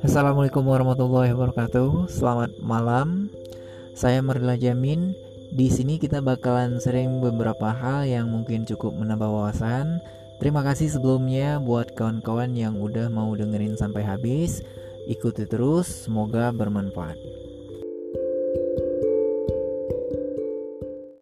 Assalamualaikum warahmatullahi wabarakatuh. Selamat malam. Saya Merila Jamin. Di sini kita bakalan sering beberapa hal yang mungkin cukup menambah wawasan. Terima kasih sebelumnya buat kawan-kawan yang udah mau dengerin sampai habis. Ikuti terus, semoga bermanfaat.